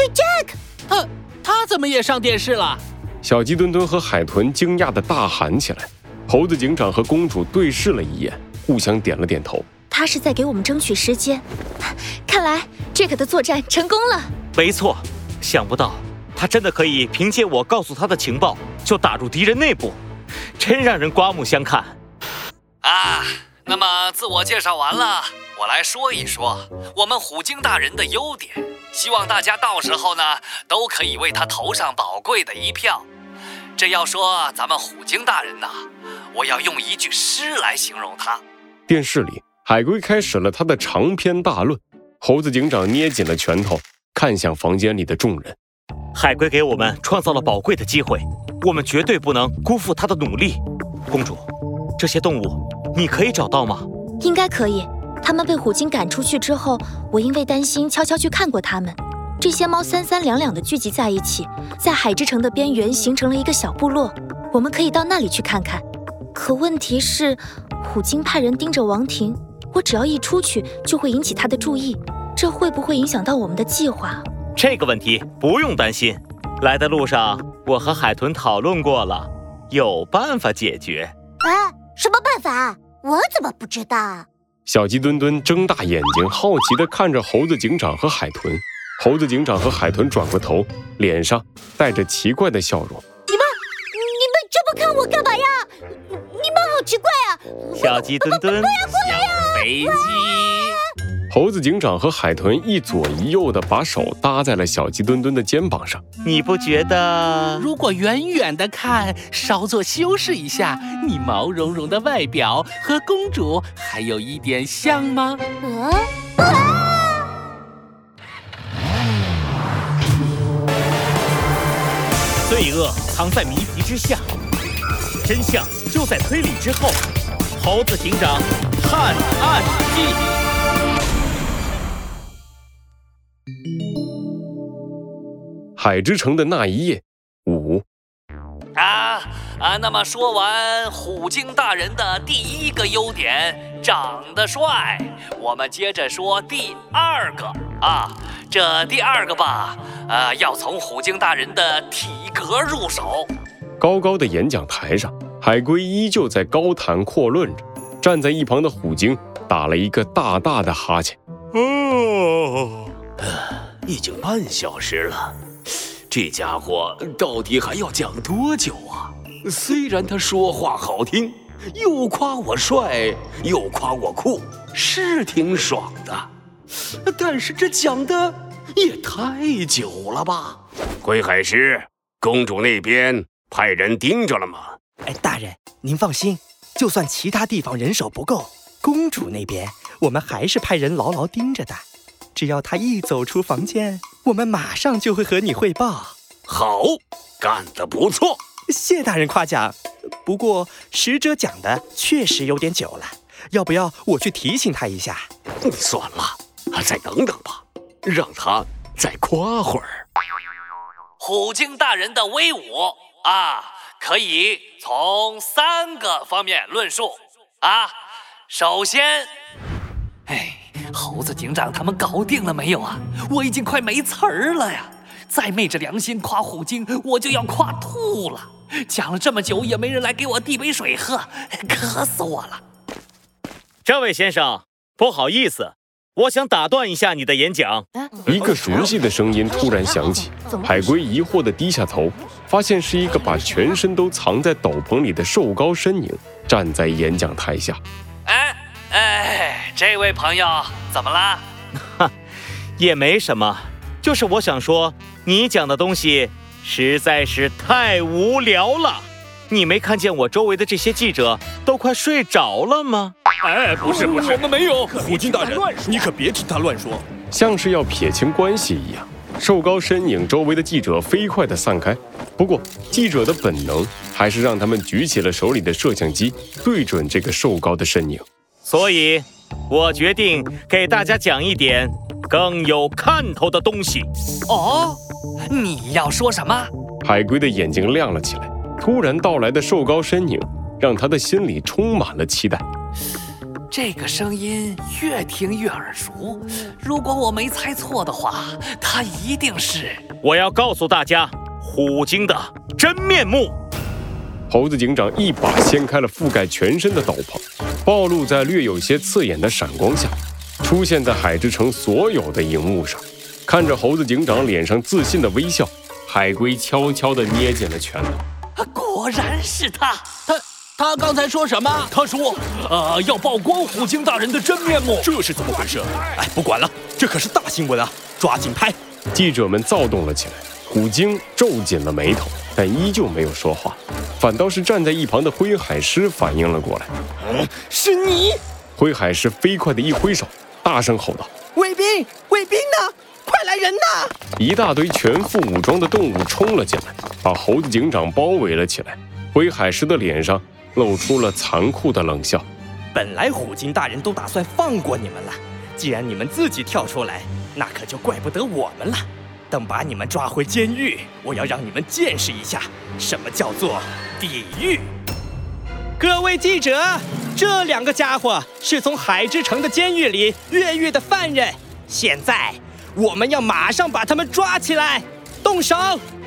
是 Jack，他他怎么也上电视了？小鸡墩墩和海豚惊讶的大喊起来。猴子警长和公主对视了一眼，互相点了点头。他是在给我们争取时间，看来 Jack 的作战成功了。没错，想不到他真的可以凭借我告诉他的情报就打入敌人内部，真让人刮目相看。啊，那么自我介绍完了，我来说一说我们虎鲸大人的优点，希望大家到时候呢都可以为他投上宝贵的一票。这要说咱们虎鲸大人呐，我要用一句诗来形容他。电视里，海龟开始了他的长篇大论。猴子警长捏紧了拳头，看向房间里的众人。海龟给我们创造了宝贵的机会，我们绝对不能辜负他的努力。公主，这些动物你可以找到吗？应该可以。他们被虎鲸赶出去之后，我因为担心，悄悄去看过他们。这些猫三三两两的聚集在一起，在海之城的边缘形成了一个小部落。我们可以到那里去看看。可问题是，虎鲸派人盯着王庭，我只要一出去，就会引起他的注意。这会不会影响到我们的计划？这个问题不用担心。来的路上，我和海豚讨论过了，有办法解决。啊，什么办法？我怎么不知道？小鸡墩墩睁大眼睛，好奇地看着猴子警长和海豚。猴子警长和海豚转过头，脸上带着奇怪的笑容。你们，你们这么看我干嘛呀？你们好奇怪啊！小鸡墩墩，小飞机。猴子警长和海豚一左一右的把手搭在了小鸡墩墩的肩膀上。你不觉得，如果远远的看，稍作修饰一下，你毛茸茸的外表和公主还有一点像吗？嗯。罪恶藏在谜题之下，真相就在推理之后。猴子警长探案记。海之城的那一夜，五。啊啊！那么说完虎鲸大人的第一个优点，长得帅，我们接着说第二个啊。这第二个吧，呃，要从虎鲸大人的体格入手。高高的演讲台上，海龟依旧在高谈阔论着。站在一旁的虎鲸打了一个大大的哈欠。哦，已经半小时了，这家伙到底还要讲多久啊？虽然他说话好听，又夸我帅，又夸我酷，是挺爽的。但是这讲的也太久了吧？龟海师，公主那边派人盯着了吗？哎，大人，您放心，就算其他地方人手不够，公主那边我们还是派人牢牢盯着的。只要她一走出房间，我们马上就会和你汇报。好，干得不错，谢大人夸奖。不过使者讲的确实有点久了，要不要我去提醒他一下？算了。再等等吧，让他再夸会儿。虎鲸大人的威武啊，可以从三个方面论述啊。首先，哎，猴子警长他们搞定了没有啊？我已经快没词儿了呀！再昧着良心夸虎鲸，我就要夸吐了。讲了这么久，也没人来给我递杯水喝，渴死我了。这位先生，不好意思。我想打断一下你的演讲。一个熟悉的声音突然响起，海龟疑惑地低下头，发现是一个把全身都藏在斗篷里的瘦高身影站在演讲台下。哎哎，这位朋友怎么啦？哈，也没什么，就是我想说，你讲的东西实在是太无聊了。你没看见我周围的这些记者都快睡着了吗？哎，不是不是，我们没有。虎鲸大人，你可别听他乱说，像是要撇清关系一样。瘦高身影周围的记者飞快地散开，不过记者的本能还是让他们举起了手里的摄像机，对准这个瘦高的身影。所以，我决定给大家讲一点更有看头的东西。哦，你要说什么？海龟的眼睛亮了起来。突然到来的瘦高身影，让他的心里充满了期待。这个声音越听越耳熟。如果我没猜错的话，他一定是……我要告诉大家，虎鲸的真面目。猴子警长一把掀开了覆盖全身的斗篷，暴露在略有些刺眼的闪光下，出现在海之城所有的荧幕上。看着猴子警长脸上自信的微笑，海龟悄悄地捏紧了拳头。果然是他，他他刚才说什么？他说，呃，要曝光虎鲸大人的真面目。这是怎么回事？哎，不管了，这可是大新闻啊！抓紧拍！记者们躁动了起来。虎鲸皱紧了眉头，但依旧没有说话，反倒是站在一旁的灰海狮反应了过来。嗯，是你！灰海狮飞快的一挥手，大声吼道：“卫兵，卫兵呢？快来人呐！”一大堆全副武装的动物冲了进来，把猴子警长包围了起来。灰海狮的脸上露出了残酷的冷笑：“本来虎鲸大人都打算放过你们了，既然你们自己跳出来，那可就怪不得我们了。”等把你们抓回监狱，我要让你们见识一下什么叫做地狱。各位记者，这两个家伙是从海之城的监狱里越狱的犯人，现在我们要马上把他们抓起来，动手！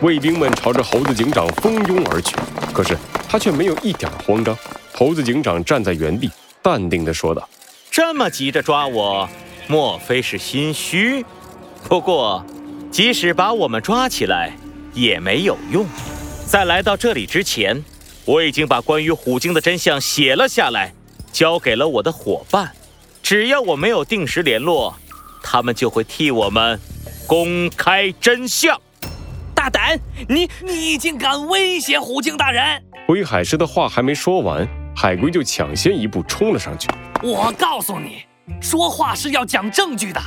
卫兵们朝着猴子警长蜂拥而去，可是他却没有一点慌张。猴子警长站在原地，淡定地说道：“这么急着抓我，莫非是心虚？不过……”即使把我们抓起来也没有用。在来到这里之前，我已经把关于虎鲸的真相写了下来，交给了我的伙伴。只要我没有定时联络，他们就会替我们公开真相。大胆！你你竟敢威胁虎鲸大人！威海狮的话还没说完，海龟就抢先一步冲了上去。我告诉你，说话是要讲证据的。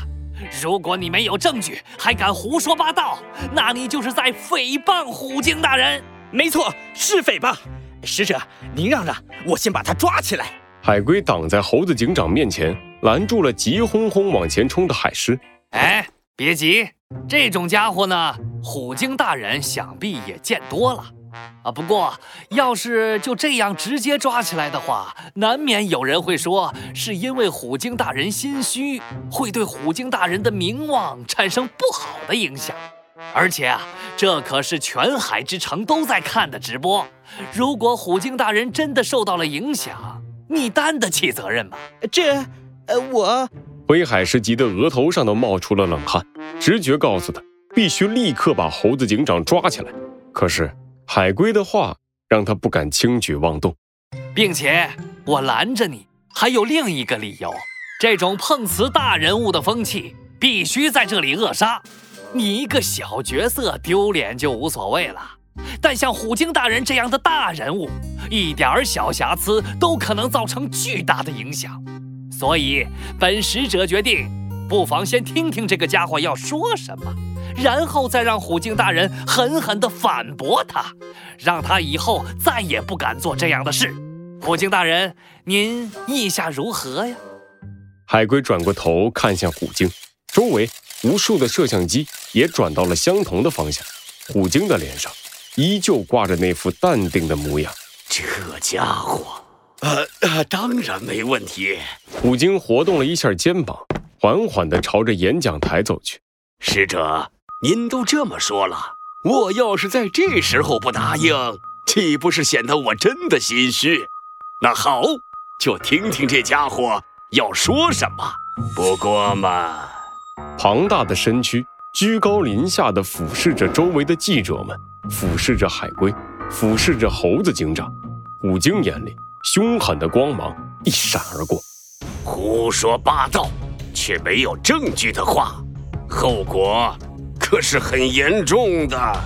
如果你没有证据，还敢胡说八道，那你就是在诽谤虎鲸大人。没错，是匪吧。使者，您让让，我先把他抓起来。海龟挡在猴子警长面前，拦住了急轰轰往前冲的海狮。哎，别急，这种家伙呢，虎鲸大人想必也见多了。啊，不过要是就这样直接抓起来的话，难免有人会说是因为虎鲸大人心虚，会对虎鲸大人的名望产生不好的影响。而且啊，这可是全海之城都在看的直播，如果虎鲸大人真的受到了影响，你担得起责任吗？这，呃，我灰海狮急得额头上都冒出了冷汗，直觉告诉他必须立刻把猴子警长抓起来。可是。海龟的话让他不敢轻举妄动，并且我拦着你还有另一个理由：这种碰瓷大人物的风气必须在这里扼杀。你一个小角色丢脸就无所谓了，但像虎鲸大人这样的大人物，一点小瑕疵都可能造成巨大的影响。所以，本使者决定，不妨先听听这个家伙要说什么。然后再让虎鲸大人狠狠地反驳他，让他以后再也不敢做这样的事。虎鲸大人，您意下如何呀？海龟转过头看向虎鲸，周围无数的摄像机也转到了相同的方向。虎鲸的脸上依旧挂着那副淡定的模样。这家伙，呃呃，当然没问题。虎鲸活动了一下肩膀，缓缓地朝着演讲台走去。使者。您都这么说了，我要是在这时候不答应，岂不是显得我真的心虚？那好，就听听这家伙要说什么。不过嘛，庞大的身躯居高临下的俯视着周围的记者们，俯视着海龟，俯视着猴子警长。虎鲸眼里凶狠的光芒一闪而过。胡说八道，却没有证据的话，后果。可是很严重的。